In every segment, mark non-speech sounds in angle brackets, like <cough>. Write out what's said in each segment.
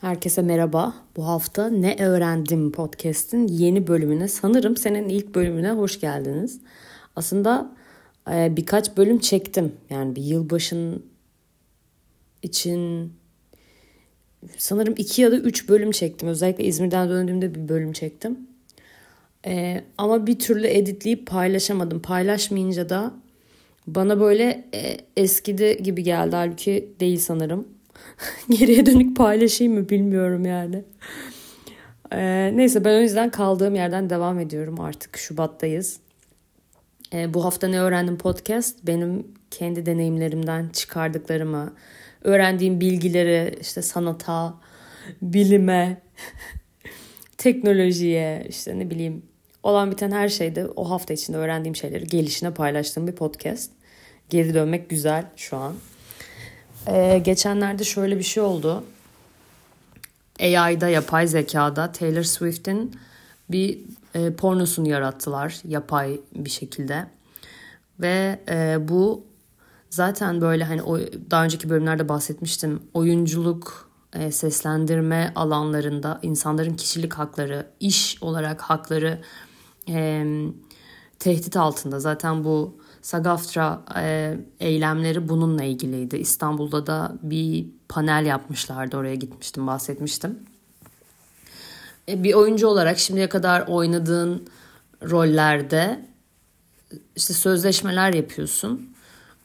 Herkese merhaba. Bu hafta Ne Öğrendim podcast'in yeni bölümüne sanırım senin ilk bölümüne hoş geldiniz. Aslında e, birkaç bölüm çektim. Yani bir yılbaşın için sanırım iki ya da üç bölüm çektim. Özellikle İzmir'den döndüğümde bir bölüm çektim. E, ama bir türlü editleyip paylaşamadım. Paylaşmayınca da bana böyle e, eskidi gibi geldi. Halbuki değil sanırım. <laughs> Geriye dönük paylaşayım mı bilmiyorum yani. Ee, neyse ben o yüzden kaldığım yerden devam ediyorum artık. Şubat'tayız. Ee, bu hafta ne öğrendim podcast benim kendi deneyimlerimden çıkardıklarımı, öğrendiğim bilgileri işte sanata, bilime, <laughs> teknolojiye işte ne bileyim olan biten her şeyde o hafta içinde öğrendiğim şeyleri gelişine paylaştığım bir podcast. Geri dönmek güzel şu an. Ee, geçenlerde şöyle bir şey oldu. AI'da, yapay zekada Taylor Swift'in bir e, pornosunu yarattılar yapay bir şekilde. Ve e, bu zaten böyle hani o, daha önceki bölümlerde bahsetmiştim. Oyunculuk, e, seslendirme alanlarında insanların kişilik hakları, iş olarak hakları e, tehdit altında. Zaten bu Sagaftra e, eylemleri bununla ilgiliydi. İstanbul'da da bir panel yapmışlardı. Oraya gitmiştim, bahsetmiştim. E, bir oyuncu olarak şimdiye kadar oynadığın rollerde işte sözleşmeler yapıyorsun.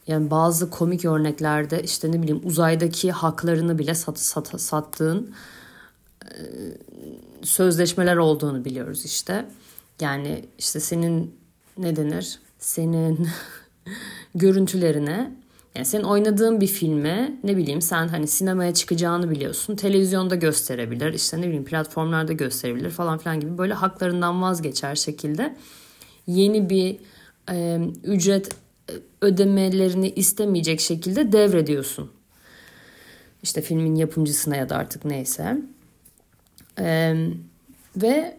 Yani bazı komik örneklerde işte ne bileyim uzaydaki haklarını bile sat, sat, sattığın e, sözleşmeler olduğunu biliyoruz işte. Yani işte senin ne denir? Senin <laughs> görüntülerine yani senin oynadığın bir filme ne bileyim sen hani sinemaya çıkacağını biliyorsun. Televizyonda gösterebilir işte ne bileyim platformlarda gösterebilir falan filan gibi böyle haklarından vazgeçer şekilde yeni bir e, ücret ödemelerini istemeyecek şekilde devrediyorsun. İşte filmin yapımcısına ya da artık neyse. E, ve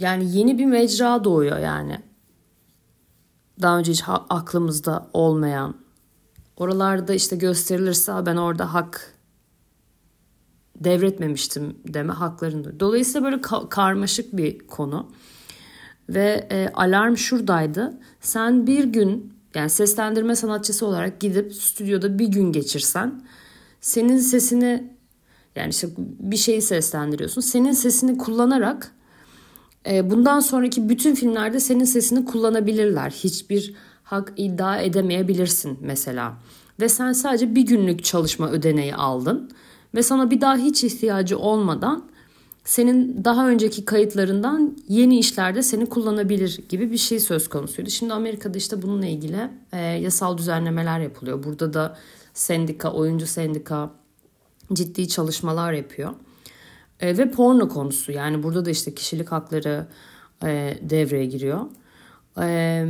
yani yeni bir mecra doğuyor yani daha önce hiç aklımızda olmayan oralarda işte gösterilirse ben orada hak devretmemiştim deme haklarında. Dolayısıyla böyle ka- karmaşık bir konu. Ve e, alarm şuradaydı. Sen bir gün yani seslendirme sanatçısı olarak gidip stüdyoda bir gün geçirsen senin sesini yani işte bir şeyi seslendiriyorsun. Senin sesini kullanarak bundan sonraki bütün filmlerde senin sesini kullanabilirler. Hiçbir hak iddia edemeyebilirsin mesela. Ve sen sadece bir günlük çalışma ödeneği aldın. Ve sana bir daha hiç ihtiyacı olmadan senin daha önceki kayıtlarından yeni işlerde seni kullanabilir gibi bir şey söz konusuydu. Şimdi Amerika'da işte bununla ilgili e, yasal düzenlemeler yapılıyor. Burada da sendika, oyuncu sendika ciddi çalışmalar yapıyor. E, ve porno konusu yani burada da işte kişilik hakları e, devreye giriyor. E,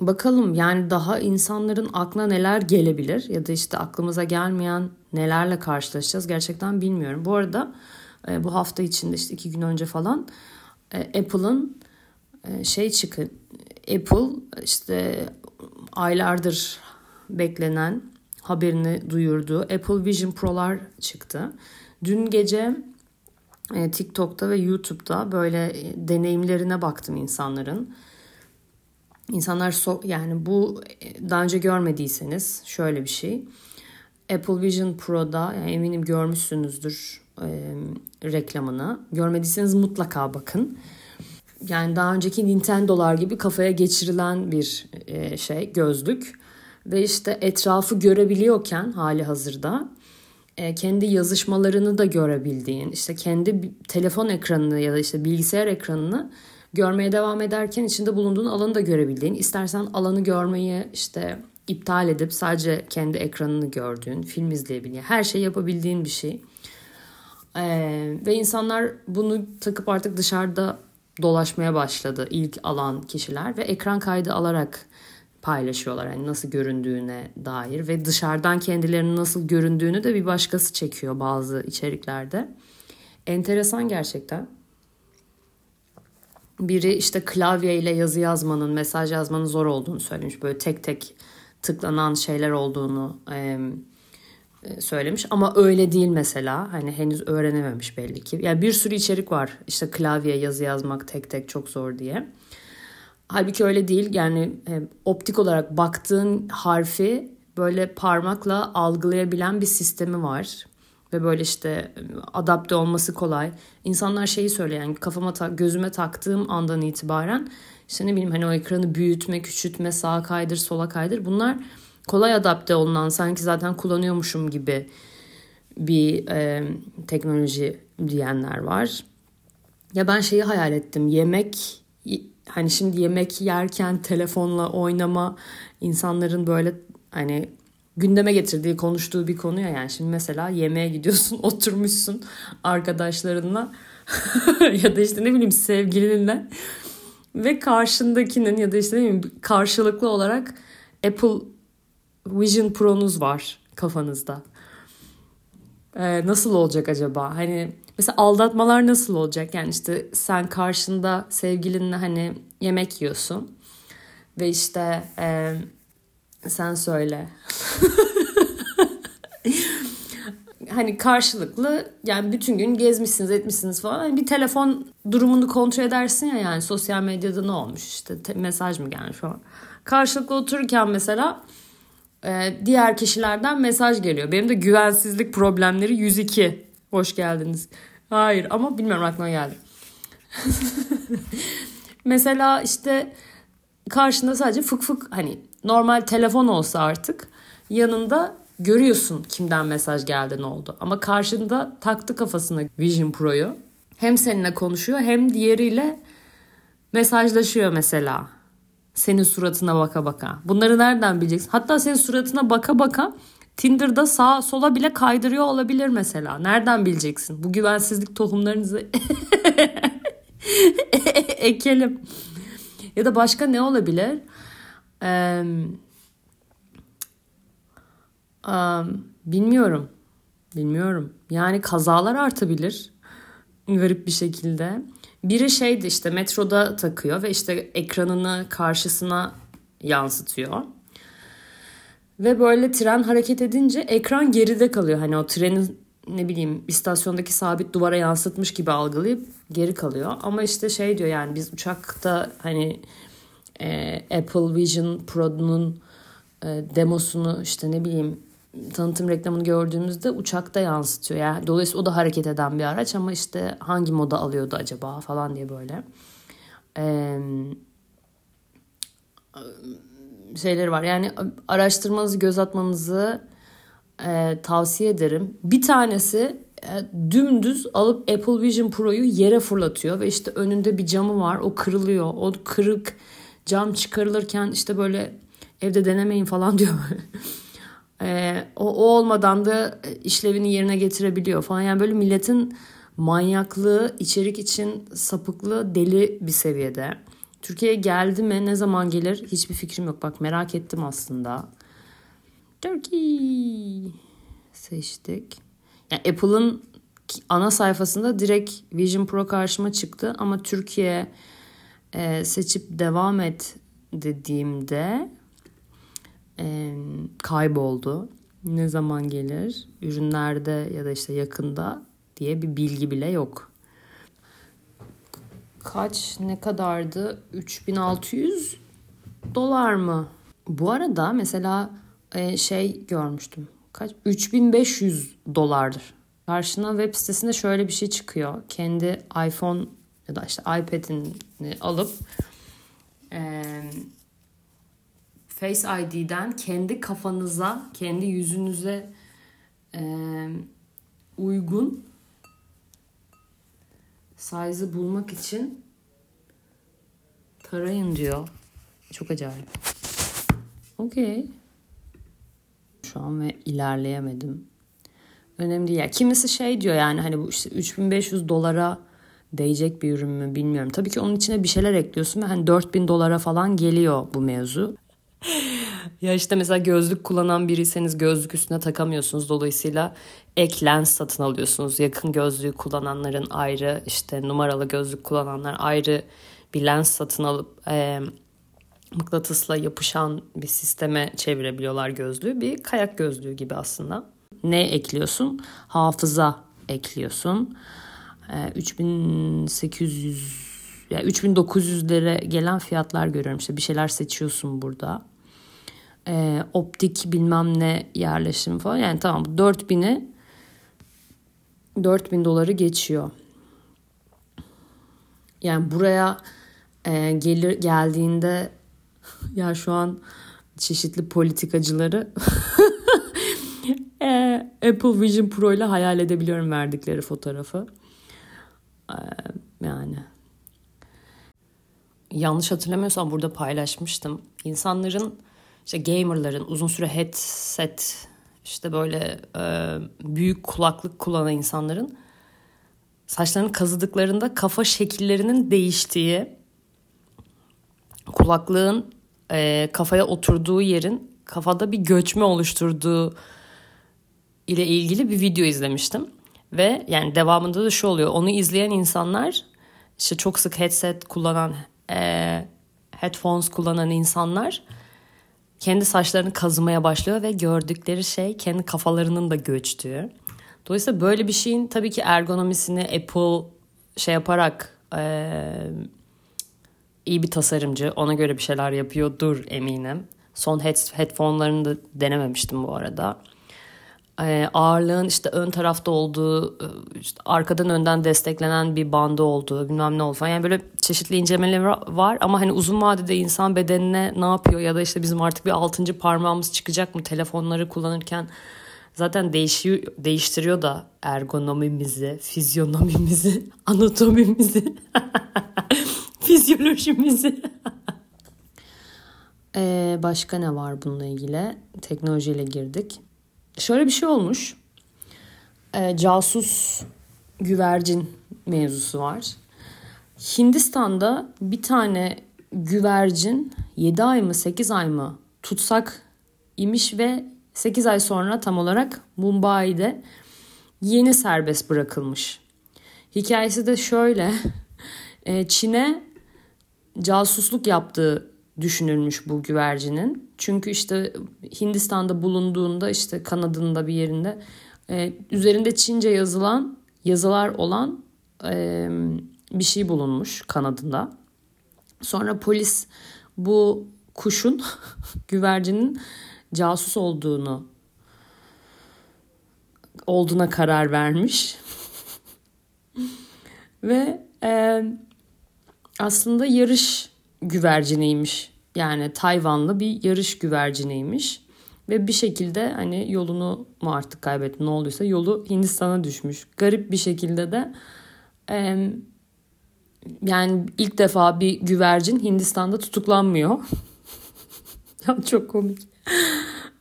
bakalım yani daha insanların aklına neler gelebilir ya da işte aklımıza gelmeyen nelerle karşılaşacağız gerçekten bilmiyorum. Bu arada e, bu hafta içinde işte iki gün önce falan e, Apple'ın e, şey çıkın Apple işte aylardır beklenen haberini duyurdu. Apple Vision Pro'lar çıktı. Dün gece e, TikTok'ta ve YouTube'da böyle e, deneyimlerine baktım insanların. İnsanlar so yani bu e, daha önce görmediyseniz şöyle bir şey. Apple Vision Pro'da yani eminim görmüşsünüzdür e, reklamını. Görmediyseniz mutlaka bakın. Yani daha önceki Nintendo'lar gibi kafaya geçirilen bir e, şey gözlük ve işte etrafı görebiliyorken hali hazırda kendi yazışmalarını da görebildiğin, işte kendi telefon ekranını ya da işte bilgisayar ekranını görmeye devam ederken içinde bulunduğun alanı da görebildiğin, istersen alanı görmeyi işte iptal edip sadece kendi ekranını gördüğün, film izleyebildiğin, her şeyi yapabildiğin bir şey. Ee, ve insanlar bunu takıp artık dışarıda dolaşmaya başladı ilk alan kişiler ve ekran kaydı alarak paylaşıyorlar. Yani nasıl göründüğüne dair ve dışarıdan kendilerinin nasıl göründüğünü de bir başkası çekiyor bazı içeriklerde. Enteresan gerçekten. Biri işte klavyeyle yazı yazmanın, mesaj yazmanın zor olduğunu söylemiş. Böyle tek tek tıklanan şeyler olduğunu, e, söylemiş ama öyle değil mesela. Hani henüz öğrenememiş belli ki. Yani bir sürü içerik var. İşte klavye yazı yazmak tek tek çok zor diye. Halbuki öyle değil. Yani e, optik olarak baktığın harfi böyle parmakla algılayabilen bir sistemi var. Ve böyle işte e, adapte olması kolay. İnsanlar şeyi söylüyor yani kafama ta- gözüme taktığım andan itibaren işte ne bileyim hani o ekranı büyütme, küçültme, sağa kaydır, sola kaydır. Bunlar kolay adapte olunan sanki zaten kullanıyormuşum gibi bir e, teknoloji diyenler var. Ya ben şeyi hayal ettim. Yemek hani şimdi yemek yerken telefonla oynama insanların böyle hani gündeme getirdiği, konuştuğu bir konu ya yani. Şimdi mesela yemeğe gidiyorsun, <laughs> oturmuşsun arkadaşlarınla <laughs> ya da işte ne bileyim sevgilinle ve karşındakinin ya da işte ne bileyim karşılıklı olarak Apple Vision Pro'nuz var kafanızda. Ee, nasıl olacak acaba? Hani mesela aldatmalar nasıl olacak? Yani işte sen karşında sevgilinle hani yemek yiyorsun ve işte e, sen söyle. <laughs> hani karşılıklı yani bütün gün gezmişsiniz etmişsiniz falan. Hani bir telefon durumunu kontrol edersin ya yani sosyal medyada ne olmuş işte te- mesaj mı gelmiş falan. Karşılıklı otururken mesela e, diğer kişilerden mesaj geliyor. Benim de güvensizlik problemleri 102. Hoş geldiniz. Hayır ama bilmiyorum aklıma geldi. <laughs> mesela işte karşında sadece fık fık hani normal telefon olsa artık yanında görüyorsun kimden mesaj geldi ne oldu. Ama karşında taktı kafasına Vision Pro'yu. Hem seninle konuşuyor hem diğeriyle mesajlaşıyor mesela. Senin suratına baka baka. Bunları nereden bileceksin? Hatta senin suratına baka baka Tinder'da sağa sola bile kaydırıyor olabilir mesela. Nereden bileceksin? Bu güvensizlik tohumlarınızı <laughs> ekelim. Ya da başka ne olabilir? Ee, um, bilmiyorum. Bilmiyorum. Yani kazalar artabilir. Garip bir şekilde. Biri şeydi işte metroda takıyor ve işte ekranını karşısına yansıtıyor. Ve böyle tren hareket edince ekran geride kalıyor. Hani o trenin ne bileyim istasyondaki sabit duvara yansıtmış gibi algılayıp geri kalıyor. Ama işte şey diyor yani biz uçakta hani e, Apple Vision Pro'nun e, demosunu işte ne bileyim tanıtım reklamını gördüğümüzde uçakta yansıtıyor. Yani dolayısıyla o da hareket eden bir araç ama işte hangi moda alıyordu acaba falan diye böyle. Ee, şeyleri var. Yani araştırmanızı, göz atmanızı e, tavsiye ederim. Bir tanesi e, dümdüz alıp Apple Vision Pro'yu yere fırlatıyor ve işte önünde bir camı var. O kırılıyor. O kırık cam çıkarılırken işte böyle evde denemeyin falan <laughs> diyor. e, o, o olmadan da işlevini yerine getirebiliyor falan. Yani böyle milletin manyaklığı içerik için sapıklığı deli bir seviyede. Türkiye'ye geldi mi ne zaman gelir hiçbir fikrim yok. Bak merak ettim aslında. Turkey seçtik. Yani Apple'ın ana sayfasında direkt Vision Pro karşıma çıktı ama Türkiye e, seçip devam et dediğimde e, kayboldu. Ne zaman gelir? Ürünlerde ya da işte yakında diye bir bilgi bile yok. Kaç ne kadardı? 3600 dolar mı? Bu arada mesela e, şey görmüştüm. Kaç? 3500 dolardır. Karşına web sitesinde şöyle bir şey çıkıyor. Kendi iPhone ya da işte iPad'ini alıp e, Face ID'den kendi kafanıza, kendi yüzünüze e, uygun size'ı bulmak için tarayın diyor. Çok acayip. Okey. Şu an ve ilerleyemedim. Önemli değil. Kimisi şey diyor yani hani bu işte 3500 dolara değecek bir ürün mü bilmiyorum. Tabii ki onun içine bir şeyler ekliyorsun ve hani 4000 dolara falan geliyor bu mevzu. <laughs> ya işte mesela gözlük kullanan biriyseniz gözlük üstüne takamıyorsunuz. Dolayısıyla ek lens satın alıyorsunuz. Yakın gözlüğü kullananların ayrı işte numaralı gözlük kullananlar ayrı bir lens satın alıp e, mıknatısla yapışan bir sisteme çevirebiliyorlar gözlüğü. Bir kayak gözlüğü gibi aslında. ne ekliyorsun? Hafıza ekliyorsun. E, 3800 yani 3900'lere gelen fiyatlar görüyorum. İşte bir şeyler seçiyorsun burada. E, optik bilmem ne yerleşim falan. Yani tamam 4000'e 4000 doları geçiyor. Yani buraya e, gelir geldiğinde <laughs> ya şu an çeşitli politikacıları <laughs> e, Apple Vision Pro ile hayal edebiliyorum verdikleri fotoğrafı. E, yani yanlış hatırlamıyorsam burada paylaşmıştım. İnsanların işte gamerların uzun süre headset işte böyle e, büyük kulaklık kullanan insanların saçlarını kazıdıklarında kafa şekillerinin değiştiği kulaklığın e, kafaya oturduğu yerin kafada bir göçme oluşturduğu ile ilgili bir video izlemiştim. Ve yani devamında da şu oluyor. Onu izleyen insanlar işte çok sık headset kullanan e, headphones kullanan insanlar kendi saçlarını kazımaya başlıyor ve gördükleri şey kendi kafalarının da göçtüğü. Dolayısıyla böyle bir şeyin tabii ki ergonomisini Apple şey yaparak e, iyi bir tasarımcı ona göre bir şeyler yapıyordur eminim. Son head, headphone'larını da denememiştim bu arada. Ee, ağırlığın işte ön tarafta olduğu, işte arkadan önden desteklenen bir bandı olduğu, bilmem ne oldu falan. Yani böyle çeşitli incelemeler var ama hani uzun vadede insan bedenine ne yapıyor ya da işte bizim artık bir altıncı parmağımız çıkacak mı telefonları kullanırken zaten değişiyor, değiştiriyor da ergonomimizi, fizyonomimizi, <laughs> anatomimizi, <laughs> fizyolojimizi. ee, başka ne var bununla ilgili? Teknolojiyle girdik. Şöyle bir şey olmuş. E, casus güvercin mevzusu var. Hindistan'da bir tane güvercin 7 ay mı 8 ay mı tutsak imiş ve 8 ay sonra tam olarak Mumbai'de yeni serbest bırakılmış. Hikayesi de şöyle. <laughs> E, Çin'e casusluk yaptığı düşünülmüş bu güvercinin. Çünkü işte Hindistan'da bulunduğunda işte kanadında bir yerinde e, üzerinde Çince yazılan yazılar olan e, bir şey bulunmuş kanadında. Sonra polis bu kuşun <laughs> güvercinin casus olduğunu olduğuna karar vermiş. <laughs> Ve e, aslında yarış güvercineymiş. Yani Tayvanlı bir yarış güvercineymiş. Ve bir şekilde hani yolunu mu artık kaybetti ne olduysa yolu Hindistan'a düşmüş. Garip bir şekilde de e, yani ilk defa bir güvercin Hindistan'da tutuklanmıyor. <laughs> ya çok komik.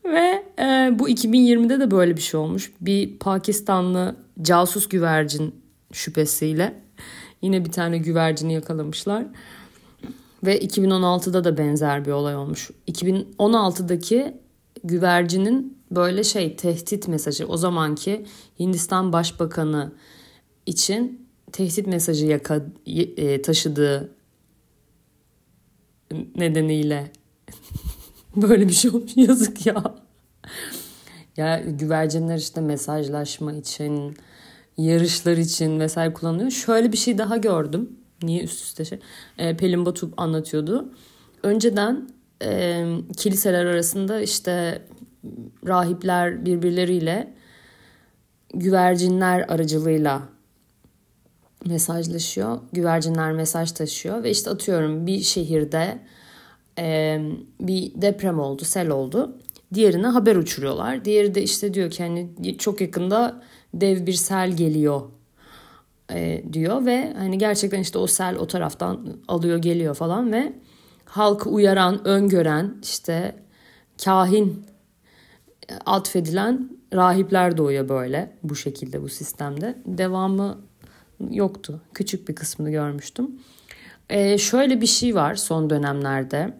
Ve e, bu 2020'de de böyle bir şey olmuş. Bir Pakistanlı casus güvercin şüphesiyle yine bir tane güvercini yakalamışlar. Ve 2016'da da benzer bir olay olmuş. 2016'daki güvercinin böyle şey tehdit mesajı o zamanki Hindistan Başbakanı için tehdit mesajı yaka, e, taşıdığı nedeniyle <laughs> böyle bir şey olmuş <laughs> yazık ya. ya güvercinler işte mesajlaşma için, yarışlar için vesaire kullanılıyor. Şöyle bir şey daha gördüm. Niye üst üste şey? E, Pelin Batu anlatıyordu. Önceden e, kiliseler arasında işte rahipler birbirleriyle güvercinler aracılığıyla mesajlaşıyor. Güvercinler mesaj taşıyor ve işte atıyorum bir şehirde e, bir deprem oldu, sel oldu. Diğerine haber uçuruyorlar. Diğeri de işte diyor ki hani çok yakında dev bir sel geliyor e, diyor ve hani gerçekten işte o sel o taraftan alıyor geliyor falan ve halkı uyaran, öngören işte kahin atfedilen rahipler doğuyor böyle bu şekilde bu sistemde. Devamı yoktu. Küçük bir kısmını görmüştüm. Ee, şöyle bir şey var son dönemlerde.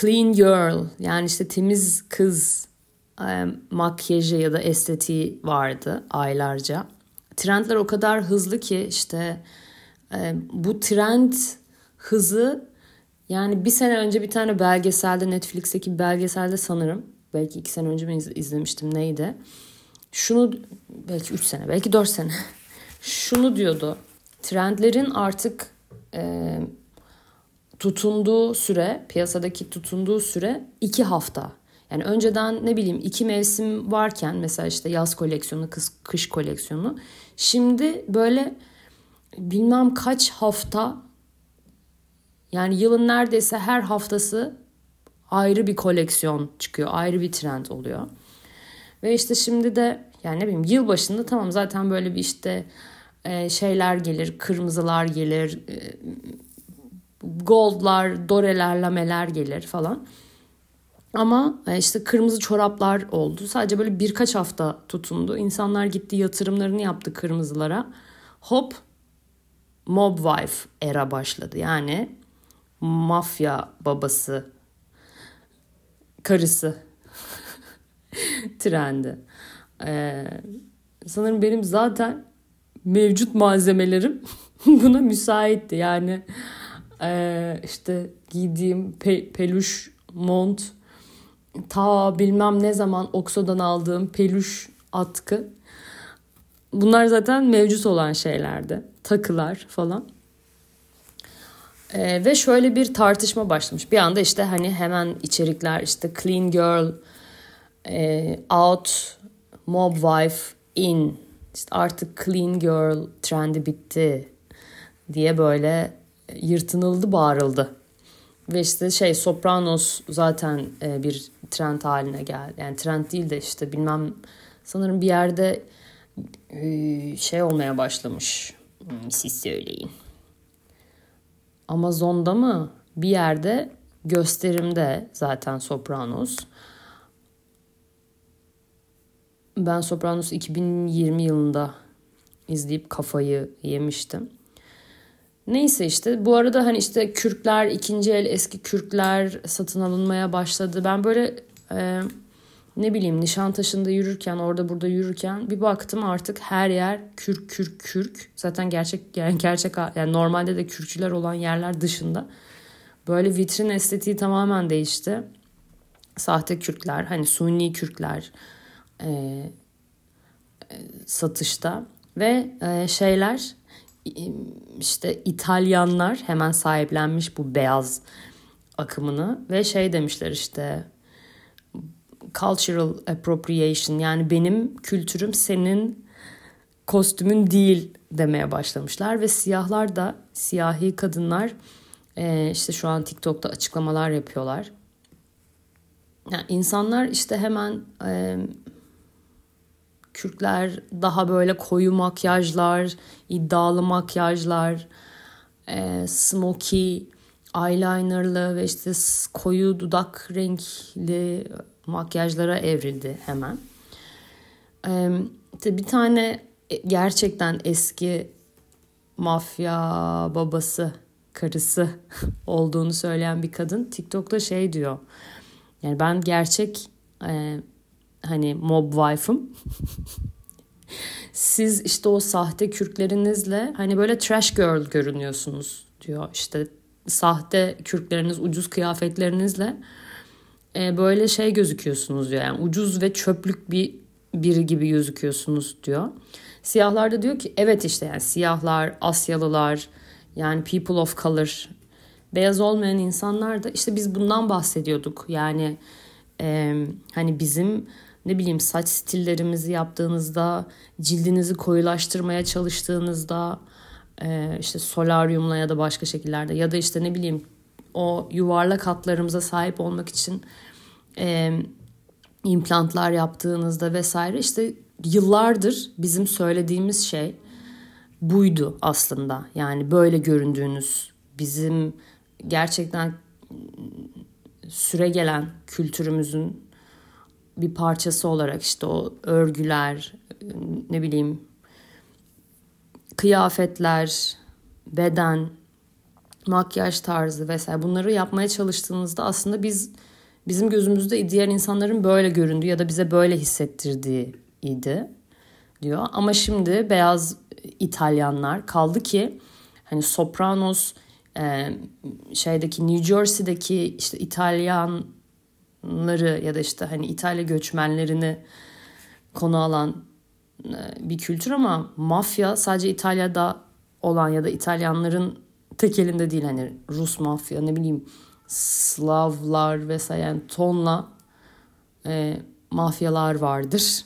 Clean girl yani işte temiz kız e, makyajı ya da estetiği vardı aylarca trendler o kadar hızlı ki işte e, bu trend hızı yani bir sene önce bir tane belgeselde Netflix'teki belgeselde sanırım belki iki sene önce mi izlemiştim neydi şunu belki 3 sene belki 4 sene <laughs> şunu diyordu. Trendlerin artık e, tutunduğu süre piyasadaki tutunduğu süre 2 hafta. Yani önceden ne bileyim iki mevsim varken mesela işte yaz koleksiyonu, kış, kış koleksiyonu. Şimdi böyle bilmem kaç hafta yani yılın neredeyse her haftası ayrı bir koleksiyon çıkıyor. Ayrı bir trend oluyor. Ve işte şimdi de yani ne bileyim yıl başında tamam zaten böyle bir işte e, şeyler gelir, kırmızılar gelir, e, goldlar, doreler, lameler gelir falan. Ama e, işte kırmızı çoraplar oldu. Sadece böyle birkaç hafta tutundu. İnsanlar gitti yatırımlarını yaptı kırmızılara. Hop mob wife era başladı. Yani mafya babası karısı <laughs> trendi. Ee, sanırım benim zaten mevcut malzemelerim <laughs> buna müsaitti. Yani e, işte giydiğim pe- peluş mont ta bilmem ne zaman Okso'dan aldığım peluş atkı bunlar zaten mevcut olan şeylerdi. Takılar falan. Ee, ve şöyle bir tartışma başlamış. Bir anda işte hani hemen içerikler işte clean girl, e, out, mob wife, in. İşte artık clean girl trendi bitti diye böyle yırtınıldı bağırıldı. Ve işte şey Sopranos zaten e, bir trend haline geldi. Yani trend değil de işte bilmem sanırım bir yerde e, şey olmaya başlamış. Hmm, siz söyleyin. Amazon'da mı? Bir yerde gösterimde zaten Sopranos. Ben Sopranos 2020 yılında izleyip kafayı yemiştim. Neyse işte bu arada hani işte kürkler ikinci el eski kürkler satın alınmaya başladı. Ben böyle e, ne bileyim Nişantaşı'nda yürürken orada burada yürürken bir baktım artık her yer kürk kürk kürk. Zaten gerçek yani gerçek yani normalde de kürkçüler olan yerler dışında böyle vitrin estetiği tamamen değişti. Sahte kürkler hani suni kürkler e, e, satışta ve e, şeyler işte İtalyanlar hemen sahiplenmiş bu beyaz akımını ve şey demişler işte cultural appropriation yani benim kültürüm senin kostümün değil demeye başlamışlar ve siyahlar da siyahi kadınlar e, işte şu an TikTok'ta açıklamalar yapıyorlar. Yani insanlar işte hemen e, Kürkler daha böyle koyu makyajlar, iddialı makyajlar, e, smoky, eyelinerlı ve işte koyu dudak renkli makyajlara evrildi hemen. E, bir tane gerçekten eski mafya babası, karısı <laughs> olduğunu söyleyen bir kadın TikTok'ta şey diyor. Yani ben gerçek e, hani mob wife'ım. <laughs> Siz işte o sahte kürklerinizle hani böyle trash girl görünüyorsunuz diyor. İşte sahte kürkleriniz, ucuz kıyafetlerinizle e, böyle şey gözüküyorsunuz diyor. Yani ucuz ve çöplük bir biri gibi gözüküyorsunuz diyor. Siyahlar da diyor ki evet işte yani siyahlar, Asyalılar yani people of color beyaz olmayan insanlar da işte biz bundan bahsediyorduk. Yani e, hani bizim ne bileyim saç stillerimizi yaptığınızda, cildinizi koyulaştırmaya çalıştığınızda, e, işte solaryumla ya da başka şekillerde ya da işte ne bileyim o yuvarlak hatlarımıza sahip olmak için e, implantlar yaptığınızda vesaire işte yıllardır bizim söylediğimiz şey buydu aslında. Yani böyle göründüğünüz bizim gerçekten süre gelen kültürümüzün bir parçası olarak işte o örgüler, ne bileyim kıyafetler, beden, makyaj tarzı vesaire bunları yapmaya çalıştığınızda aslında biz bizim gözümüzde diğer insanların böyle göründüğü ya da bize böyle hissettirdiği idi diyor. Ama şimdi beyaz İtalyanlar kaldı ki hani Sopranos şeydeki New Jersey'deki işte İtalyan ları ya da işte hani İtalya göçmenlerini konu alan e, bir kültür ama mafya sadece İtalya'da olan ya da İtalyanların tek elinde değil hani Rus mafya ne bileyim Slavlar vesaire yani tonla e, mafyalar vardır.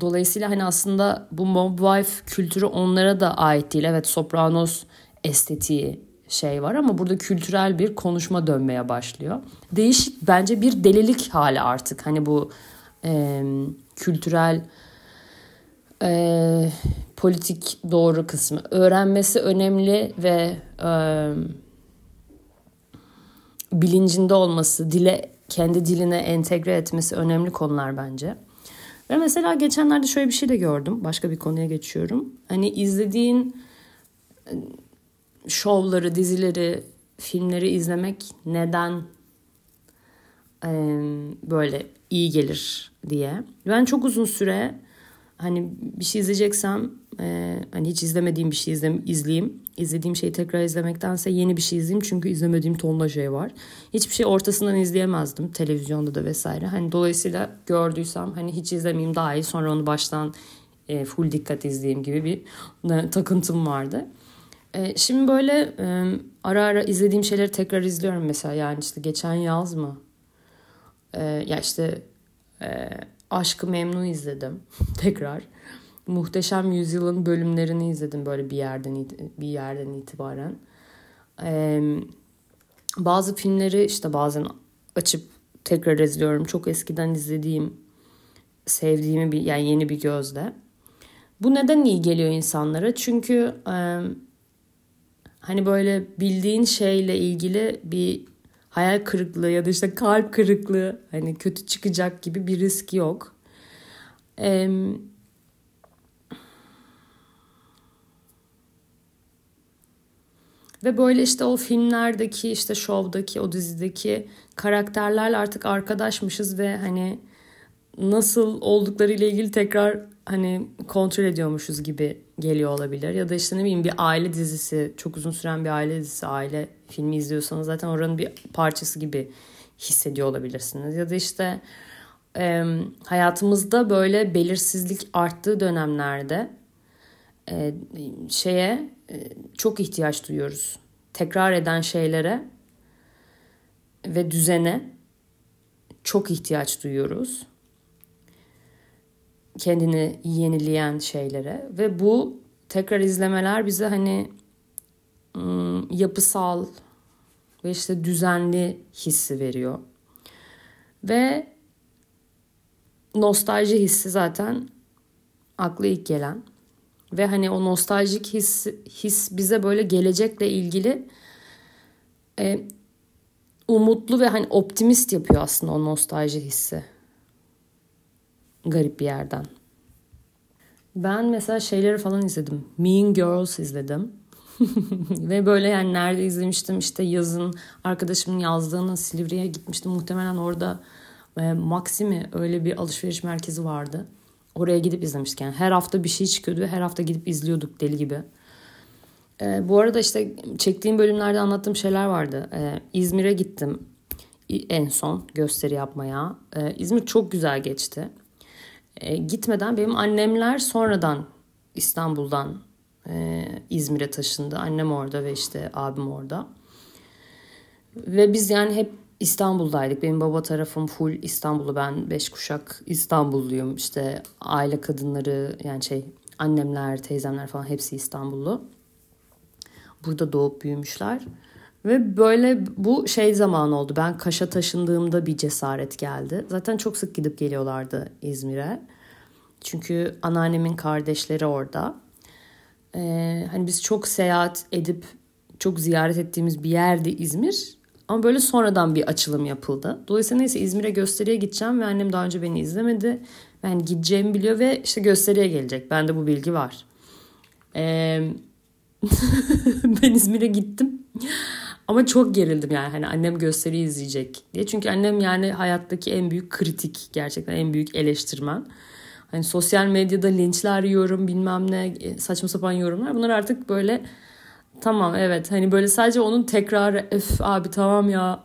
Dolayısıyla hani aslında bu mob wife kültürü onlara da ait değil. Evet Sopranos estetiği şey var ama burada kültürel bir konuşma dönmeye başlıyor. Değişik bence bir delilik hali artık. Hani bu e, kültürel e, politik doğru kısmı. Öğrenmesi önemli ve e, bilincinde olması, dile kendi diline entegre etmesi önemli konular bence. Ve mesela geçenlerde şöyle bir şey de gördüm. Başka bir konuya geçiyorum. Hani izlediğin şovları, dizileri, filmleri izlemek neden e, böyle iyi gelir diye. Ben çok uzun süre hani bir şey izleyeceksem e, hani hiç izlemediğim bir şey izle, izleyeyim. İzlediğim şeyi tekrar izlemektense yeni bir şey izleyeyim çünkü izlemediğim tonla şey var. Hiçbir şey ortasından izleyemezdim televizyonda da vesaire. Hani dolayısıyla gördüysem hani hiç izlemeyeyim daha iyi sonra onu baştan e, full dikkat izleyeyim gibi bir takıntım vardı. E, şimdi böyle e, ara ara izlediğim şeyleri tekrar izliyorum mesela yani işte geçen yaz mı? E, ya işte e, Aşkı Memnu izledim <laughs> tekrar. Muhteşem Yüzyıl'ın bölümlerini izledim böyle bir yerden bir yerden itibaren. Ee, bazı filmleri işte bazen açıp tekrar izliyorum. Çok eskiden izlediğim, sevdiğimi bir yani yeni bir gözle. Bu neden iyi geliyor insanlara? Çünkü e, hani böyle bildiğin şeyle ilgili bir hayal kırıklığı ya da işte kalp kırıklığı hani kötü çıkacak gibi bir risk yok. Ee, ve böyle işte o filmlerdeki işte şovdaki o dizideki karakterlerle artık arkadaşmışız ve hani nasıl oldukları ile ilgili tekrar hani kontrol ediyormuşuz gibi geliyor olabilir. Ya da işte ne bileyim bir aile dizisi, çok uzun süren bir aile dizisi, aile filmi izliyorsanız zaten oranın bir parçası gibi hissediyor olabilirsiniz. Ya da işte e, hayatımızda böyle belirsizlik arttığı dönemlerde e, şeye e, çok ihtiyaç duyuyoruz. Tekrar eden şeylere ve düzene çok ihtiyaç duyuyoruz kendini yenileyen şeylere ve bu tekrar izlemeler bize hani yapısal ve işte düzenli hissi veriyor. Ve nostalji hissi zaten aklı ilk gelen. Ve hani o nostaljik his, his bize böyle gelecekle ilgili e, umutlu ve hani optimist yapıyor aslında o nostalji hissi garip bir yerden. Ben mesela şeyleri falan izledim. Mean Girls izledim. <laughs> Ve böyle yani nerede izlemiştim işte yazın arkadaşımın yazdığını Silivri'ye gitmiştim. Muhtemelen orada e, Maximi öyle bir alışveriş merkezi vardı. Oraya gidip izlemiştik yani. Her hafta bir şey çıkıyordu her hafta gidip izliyorduk deli gibi. E, bu arada işte çektiğim bölümlerde anlattığım şeyler vardı. E, İzmir'e gittim en son gösteri yapmaya. E, İzmir çok güzel geçti e, gitmeden benim annemler sonradan İstanbul'dan e, İzmir'e taşındı. Annem orada ve işte abim orada. Ve biz yani hep İstanbul'daydık. Benim baba tarafım full İstanbul'u. Ben beş kuşak İstanbulluyum. İşte aile kadınları yani şey annemler, teyzemler falan hepsi İstanbullu. Burada doğup büyümüşler. Ve böyle bu şey zaman oldu. Ben Kaş'a taşındığımda bir cesaret geldi. Zaten çok sık gidip geliyorlardı İzmir'e. Çünkü anneannemin kardeşleri orada. Ee, hani biz çok seyahat edip çok ziyaret ettiğimiz bir yerdi İzmir. Ama böyle sonradan bir açılım yapıldı. Dolayısıyla neyse İzmir'e gösteriye gideceğim ve annem daha önce beni izlemedi. Ben gideceğimi biliyor ve işte gösteriye gelecek. Bende bu bilgi var. Ee, <laughs> ben İzmir'e gittim. Ama çok gerildim yani hani annem gösteri izleyecek diye. Çünkü annem yani hayattaki en büyük kritik gerçekten en büyük eleştirmen. Hani sosyal medyada linçler yiyorum bilmem ne e, saçma sapan yorumlar. Bunlar artık böyle tamam evet hani böyle sadece onun tekrarı öf abi tamam ya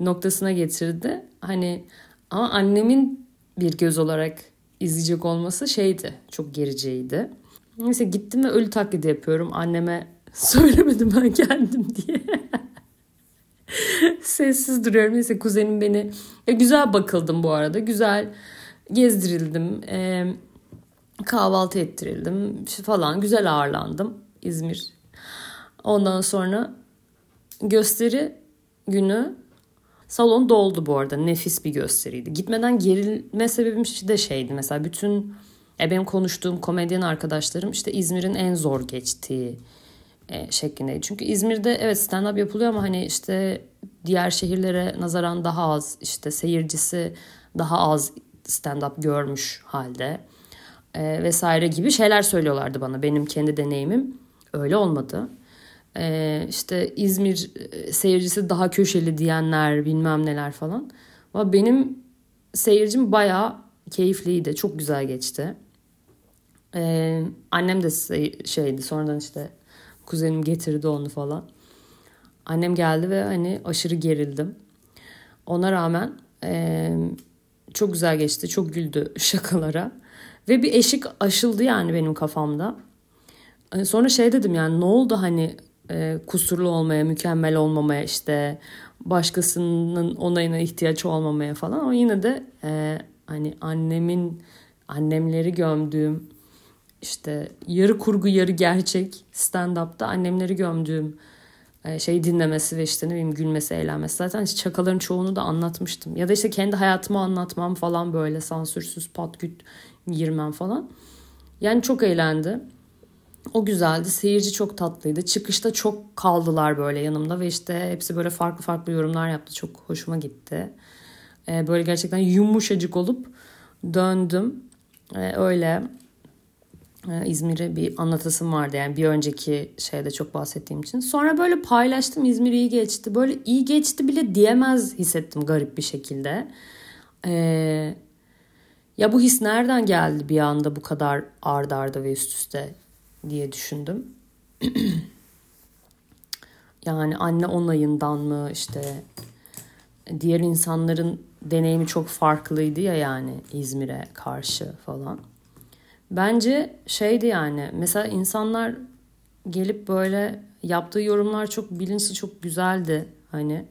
noktasına getirdi. Hani ama annemin bir göz olarak izleyecek olması şeydi. Çok gericeydi. Neyse gittim ve ölü taklidi yapıyorum. Anneme <laughs> söylemedim ben kendim diye. Sessiz duruyorum. Neyse kuzenim beni... Ya güzel bakıldım bu arada. Güzel gezdirildim. E, kahvaltı ettirildim falan. Güzel ağırlandım. İzmir. Ondan sonra gösteri günü salon doldu bu arada. Nefis bir gösteriydi. Gitmeden gerilme sebebim de şeydi. Mesela bütün e, benim konuştuğum komedyen arkadaşlarım işte İzmir'in en zor geçtiği e, şeklindeydi. Çünkü İzmir'de evet stand-up yapılıyor ama hani işte diğer şehirlere nazaran daha az işte seyircisi daha az stand-up görmüş halde e, vesaire gibi şeyler söylüyorlardı bana. Benim kendi deneyimim öyle olmadı. E, işte İzmir e, seyircisi daha köşeli diyenler bilmem neler falan. Ama benim seyircim bayağı keyifliydi. Çok güzel geçti. Ee, annem de şeydi sonradan işte kuzenim getirdi onu falan. Annem geldi ve hani aşırı gerildim. Ona rağmen e, çok güzel geçti. Çok güldü <laughs> şakalara. Ve bir eşik aşıldı yani benim kafamda. Hani sonra şey dedim yani ne oldu hani e, kusurlu olmaya, mükemmel olmamaya işte başkasının onayına ihtiyaç olmamaya falan. Ama yine de e, hani annemin annemleri gömdüğüm işte yarı kurgu yarı gerçek stand-up'ta annemleri gömdüğüm şeyi dinlemesi ve işte ne bileyim gülmesi, eğlenmesi. Zaten işte çakaların çoğunu da anlatmıştım. Ya da işte kendi hayatımı anlatmam falan böyle sansürsüz pat güt girmem falan. Yani çok eğlendi. O güzeldi. Seyirci çok tatlıydı. Çıkışta çok kaldılar böyle yanımda ve işte hepsi böyle farklı farklı yorumlar yaptı. Çok hoşuma gitti. E, böyle gerçekten yumuşacık olup döndüm. E, öyle İzmir'e bir anlatasım vardı yani bir önceki şeyde çok bahsettiğim için. Sonra böyle paylaştım İzmir iyi geçti. Böyle iyi geçti bile diyemez hissettim garip bir şekilde. Ee, ya bu his nereden geldi bir anda bu kadar ard arda ve üst üste diye düşündüm. <clears throat> yani anne onayından mı işte diğer insanların deneyimi çok farklıydı ya yani İzmir'e karşı falan. Bence şeydi yani mesela insanlar gelip böyle yaptığı yorumlar çok bilinçli çok güzeldi hani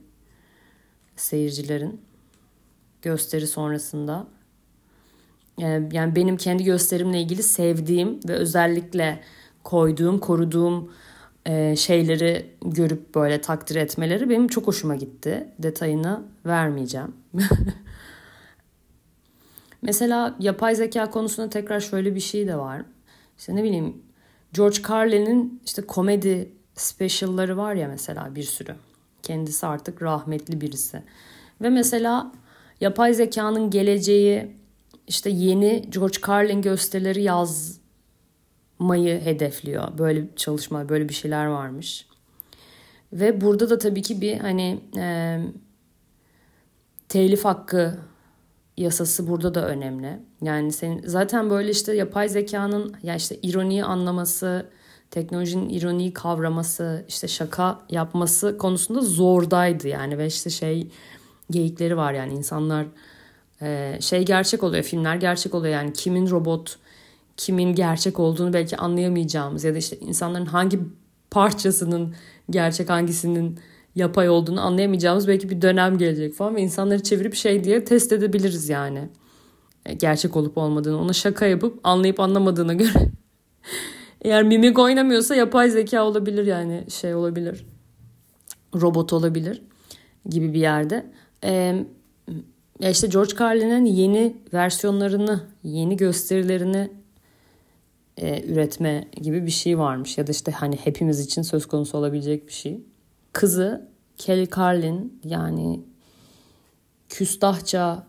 seyircilerin gösteri sonrasında. Ee, yani benim kendi gösterimle ilgili sevdiğim ve özellikle koyduğum, koruduğum e, şeyleri görüp böyle takdir etmeleri benim çok hoşuma gitti. Detayını vermeyeceğim. <laughs> Mesela yapay zeka konusunda tekrar şöyle bir şey de var. İşte ne bileyim George Carlin'in işte komedi special'ları var ya mesela bir sürü. Kendisi artık rahmetli birisi. Ve mesela yapay zekanın geleceği işte yeni George Carlin gösterileri yazmayı hedefliyor. Böyle çalışma, böyle bir şeyler varmış. Ve burada da tabii ki bir hani e, telif hakkı yasası burada da önemli. Yani senin zaten böyle işte yapay zekanın ya işte ironiyi anlaması, teknolojinin ironiyi kavraması, işte şaka yapması konusunda zordaydı yani ve işte şey geyikleri var yani insanlar e, şey gerçek oluyor, filmler gerçek oluyor yani kimin robot, kimin gerçek olduğunu belki anlayamayacağımız ya da işte insanların hangi parçasının gerçek hangisinin yapay olduğunu anlayamayacağımız belki bir dönem gelecek falan ve insanları çevirip şey diye test edebiliriz yani. E, gerçek olup olmadığını ona şaka yapıp anlayıp anlamadığına göre. <laughs> Eğer mimik oynamıyorsa yapay zeka olabilir yani şey olabilir. Robot olabilir gibi bir yerde. Ee, işte George Carlin'in yeni versiyonlarını, yeni gösterilerini e, üretme gibi bir şey varmış. Ya da işte hani hepimiz için söz konusu olabilecek bir şey kızı Kelly Carlin yani küstahça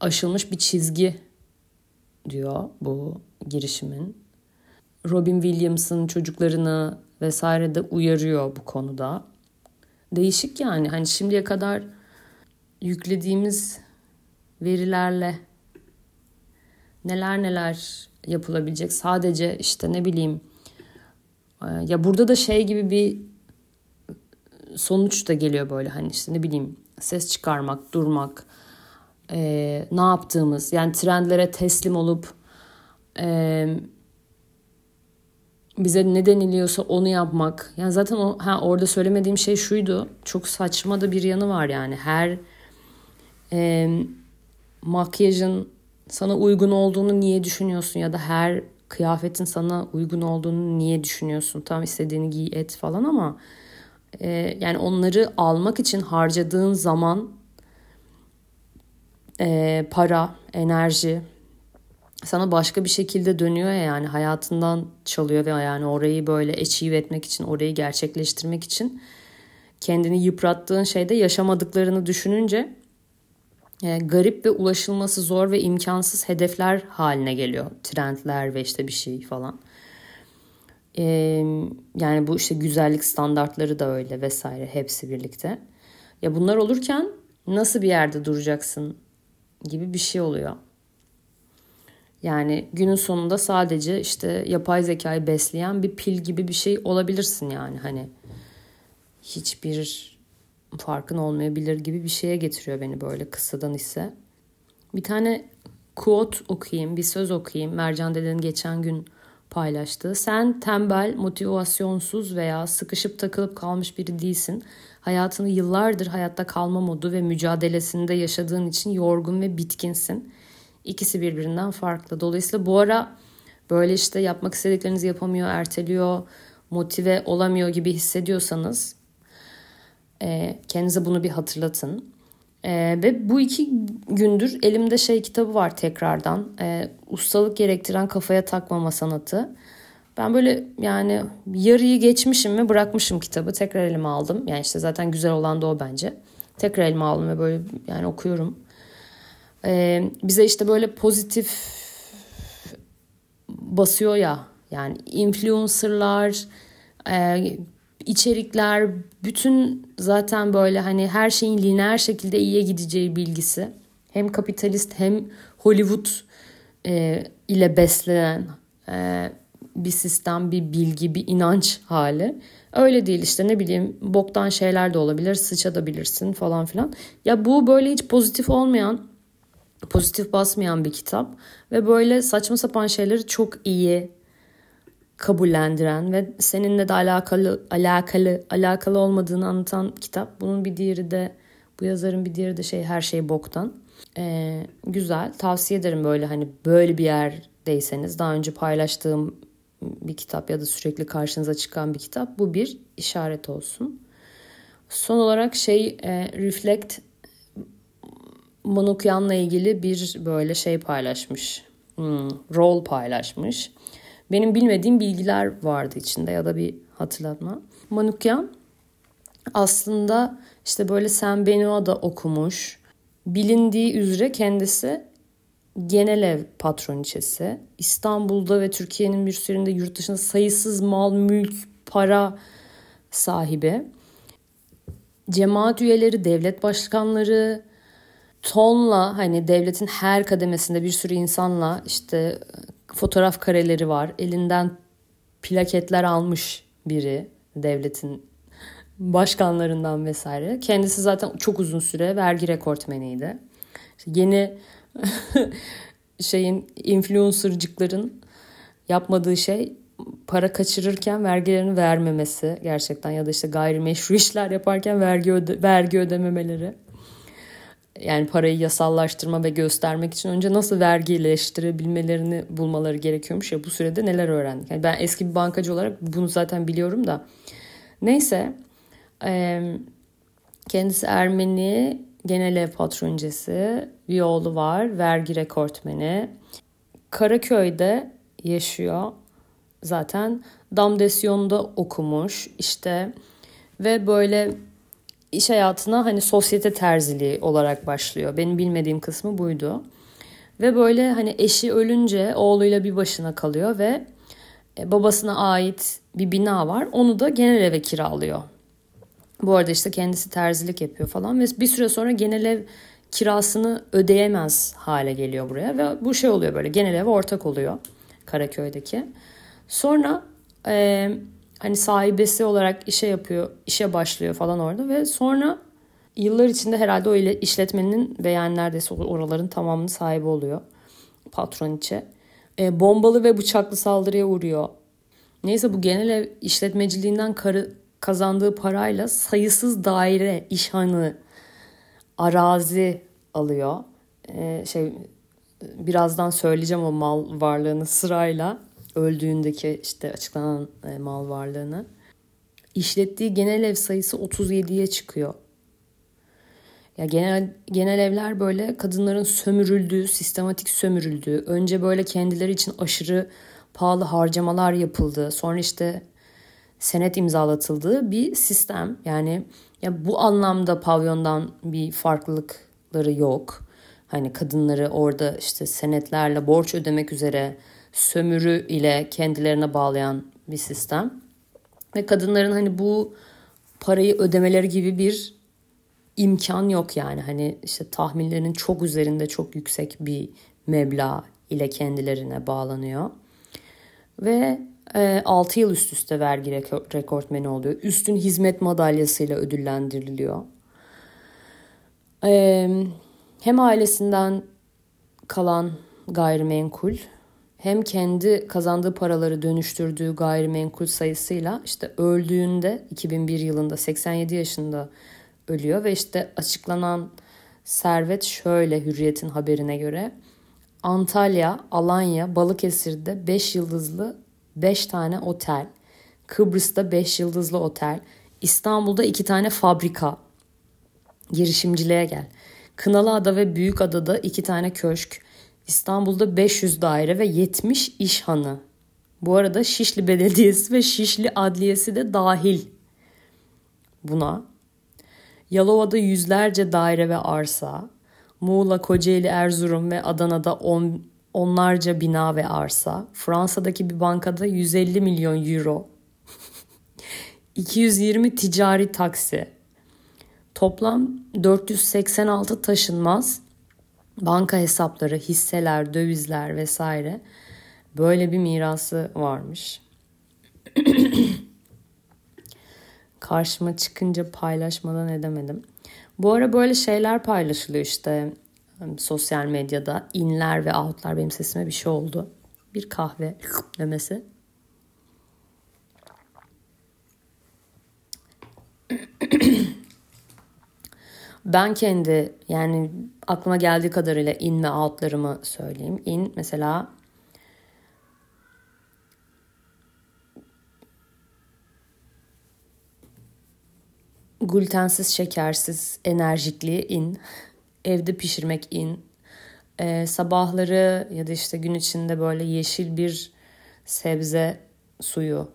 aşılmış bir çizgi diyor bu girişimin. Robin Williams'ın çocuklarını vesaire de uyarıyor bu konuda. Değişik yani hani şimdiye kadar yüklediğimiz verilerle neler neler yapılabilecek sadece işte ne bileyim ya burada da şey gibi bir sonuç da geliyor böyle hani işte ne bileyim ses çıkarmak, durmak, e, ne yaptığımız yani trendlere teslim olup e, bize ne deniliyorsa onu yapmak. Yani zaten o ha orada söylemediğim şey şuydu. Çok saçma da bir yanı var yani. Her e, makyajın sana uygun olduğunu niye düşünüyorsun ya da her kıyafetin sana uygun olduğunu niye düşünüyorsun? Tam istediğini giy et falan ama e, yani onları almak için harcadığın zaman e, para, enerji sana başka bir şekilde dönüyor ya yani hayatından çalıyor ve yani orayı böyle achieve etmek için, orayı gerçekleştirmek için kendini yıprattığın şeyde yaşamadıklarını düşününce e, garip ve ulaşılması zor ve imkansız hedefler haline geliyor. Trendler ve işte bir şey falan. E, yani bu işte güzellik standartları da öyle vesaire hepsi birlikte. Ya bunlar olurken nasıl bir yerde duracaksın gibi bir şey oluyor. Yani günün sonunda sadece işte yapay zekayı besleyen bir pil gibi bir şey olabilirsin yani hani hiçbir farkın olmayabilir gibi bir şeye getiriyor beni böyle kısadan ise. Bir tane quote okuyayım, bir söz okuyayım. Mercan Dede'nin geçen gün paylaştığı. Sen tembel, motivasyonsuz veya sıkışıp takılıp kalmış biri değilsin. Hayatını yıllardır hayatta kalma modu ve mücadelesinde yaşadığın için yorgun ve bitkinsin. İkisi birbirinden farklı. Dolayısıyla bu ara böyle işte yapmak istediklerinizi yapamıyor, erteliyor, motive olamıyor gibi hissediyorsanız kendinize bunu bir hatırlatın. E, ve bu iki gündür elimde şey kitabı var tekrardan. E, ustalık gerektiren kafaya takmama sanatı. Ben böyle yani yarıyı geçmişim ve bırakmışım kitabı. Tekrar elime aldım. Yani işte zaten güzel olan da o bence. Tekrar elime aldım ve böyle yani okuyorum. Ee, bize işte böyle pozitif basıyor ya. Yani influencerlar, e, içerikler, bütün zaten böyle hani her şeyin lineer şekilde iyiye gideceği bilgisi. Hem kapitalist hem Hollywood e, ile beslenen e, bir sistem, bir bilgi, bir inanç hali. Öyle değil işte ne bileyim boktan şeyler de olabilir, sıçadabilirsin falan filan. Ya bu böyle hiç pozitif olmayan, pozitif basmayan bir kitap ve böyle saçma sapan şeyleri çok iyi kabullendiren ve seninle de alakalı alakalı alakalı olmadığını anlatan kitap. Bunun bir diğeri de bu yazarın bir diğeri de şey her şey boktan. Ee, güzel tavsiye ederim böyle hani böyle bir yerdeyseniz daha önce paylaştığım bir kitap ya da sürekli karşınıza çıkan bir kitap bu bir işaret olsun. Son olarak şey e, Reflect Manukyan'la ilgili bir böyle şey paylaşmış. Hmm, rol paylaşmış. Benim bilmediğim bilgiler vardı içinde ya da bir hatırlatma. Manukyan aslında işte böyle Sam Benoit'da okumuş. Bilindiği üzere kendisi genel ev patroniçesi. İstanbul'da ve Türkiye'nin bir süründe yurt dışında sayısız mal, mülk, para sahibi. Cemaat üyeleri, devlet başkanları, tonla hani devletin her kademesinde bir sürü insanla işte fotoğraf kareleri var. Elinden plaketler almış biri devletin başkanlarından vesaire. Kendisi zaten çok uzun süre vergi rekortmeniydi. yeni <laughs> şeyin influencercıkların yapmadığı şey para kaçırırken vergilerini vermemesi gerçekten ya da işte gayrimeşru işler yaparken vergi öde, vergi ödememeleri yani parayı yasallaştırma ve göstermek için önce nasıl vergileştirebilmelerini bulmaları gerekiyormuş ya bu sürede neler öğrendik. Yani ben eski bir bankacı olarak bunu zaten biliyorum da. Neyse kendisi Ermeni genel ev patroncesi bir oğlu var vergi rekortmeni. Karaköy'de yaşıyor zaten Damdesyon'da okumuş işte ve böyle iş hayatına hani sosyete terziliği olarak başlıyor. Benim bilmediğim kısmı buydu. Ve böyle hani eşi ölünce oğluyla bir başına kalıyor ve e, babasına ait bir bina var. Onu da genel eve kiralıyor. Bu arada işte kendisi terzilik yapıyor falan ve bir süre sonra genel ev kirasını ödeyemez hale geliyor buraya ve bu şey oluyor böyle genel ev ortak oluyor Karaköy'deki. Sonra e, hani sahibesi olarak işe yapıyor, işe başlıyor falan orada ve sonra Yıllar içinde herhalde o işletmenin ve yani neredeyse oraların tamamını sahibi oluyor. Patron içe. E, bombalı ve bıçaklı saldırıya uğruyor. Neyse bu genel ev işletmeciliğinden karı, kazandığı parayla sayısız daire, işhanı, arazi alıyor. Ee, şey birazdan söyleyeceğim o mal varlığını sırayla öldüğündeki işte açıklanan e, mal varlığını. İşlettiği genel ev sayısı 37'ye çıkıyor. Ya genel genel evler böyle kadınların sömürüldüğü, sistematik sömürüldüğü, önce böyle kendileri için aşırı pahalı harcamalar yapıldığı, sonra işte senet imzalatıldığı bir sistem. Yani ya bu anlamda pavyondan bir farklılıkları yok. Hani kadınları orada işte senetlerle borç ödemek üzere sömürü ile kendilerine bağlayan bir sistem. Ve kadınların hani bu parayı ödemeleri gibi bir imkan yok yani. Hani işte tahminlerin çok üzerinde çok yüksek bir meblağ ile kendilerine bağlanıyor. Ve e, 6 yıl üst üste vergi rekortmeni oluyor. Üstün hizmet madalyasıyla ödüllendiriliyor. E, hem ailesinden kalan gayrimenkul hem kendi kazandığı paraları dönüştürdüğü gayrimenkul sayısıyla işte öldüğünde 2001 yılında 87 yaşında ölüyor ve işte açıklanan servet şöyle Hürriyet'in haberine göre Antalya, Alanya, Balıkesir'de 5 yıldızlı 5 tane otel, Kıbrıs'ta 5 yıldızlı otel, İstanbul'da 2 tane fabrika. Girişimciliğe gel. Kınalıada ve Büyükada'da 2 tane köşk, İstanbul'da 500 daire ve 70 iş hanı. Bu arada Şişli Belediyesi ve Şişli Adliyesi de dahil buna. Yalova'da yüzlerce daire ve arsa, Muğla, Kocaeli, Erzurum ve Adana'da on, onlarca bina ve arsa, Fransa'daki bir bankada 150 milyon euro, <laughs> 220 ticari taksi, toplam 486 taşınmaz, banka hesapları, hisseler, dövizler vesaire böyle bir mirası varmış. <clears throat> Karşıma çıkınca paylaşmadan edemedim. Bu ara böyle şeyler paylaşılıyor işte sosyal medyada. inler ve outlar benim sesime bir şey oldu. Bir kahve demesi. <clears throat> ben kendi yani aklıma geldiği kadarıyla in ve outlarımı söyleyeyim. In mesela glutensiz, şekersiz, enerjikli in. Evde pişirmek in. Ee, sabahları ya da işte gün içinde böyle yeşil bir sebze suyu,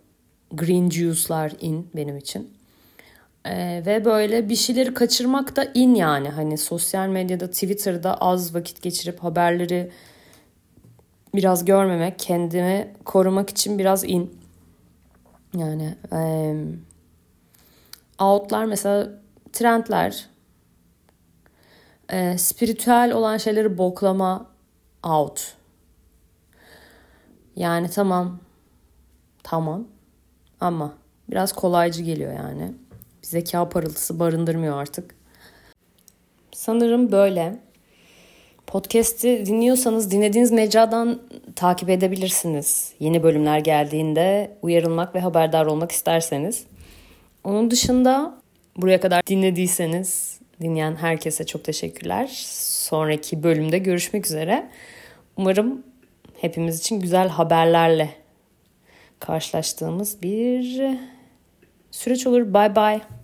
green juice'lar in benim için. Ee, ve böyle bir şeyleri kaçırmak da in yani. Hani sosyal medyada, Twitter'da az vakit geçirip haberleri biraz görmemek, kendimi korumak için biraz in. Yani e, outlar mesela trendler e, spiritüel olan şeyleri boklama out. Yani tamam tamam ama biraz kolaycı geliyor yani. Zeka parıltısı barındırmıyor artık. Sanırım böyle. Podcast'i dinliyorsanız dinlediğiniz mecradan takip edebilirsiniz. Yeni bölümler geldiğinde uyarılmak ve haberdar olmak isterseniz. Onun dışında buraya kadar dinlediyseniz dinleyen herkese çok teşekkürler. Sonraki bölümde görüşmek üzere. Umarım hepimiz için güzel haberlerle karşılaştığımız bir süreç olur. Bye bye.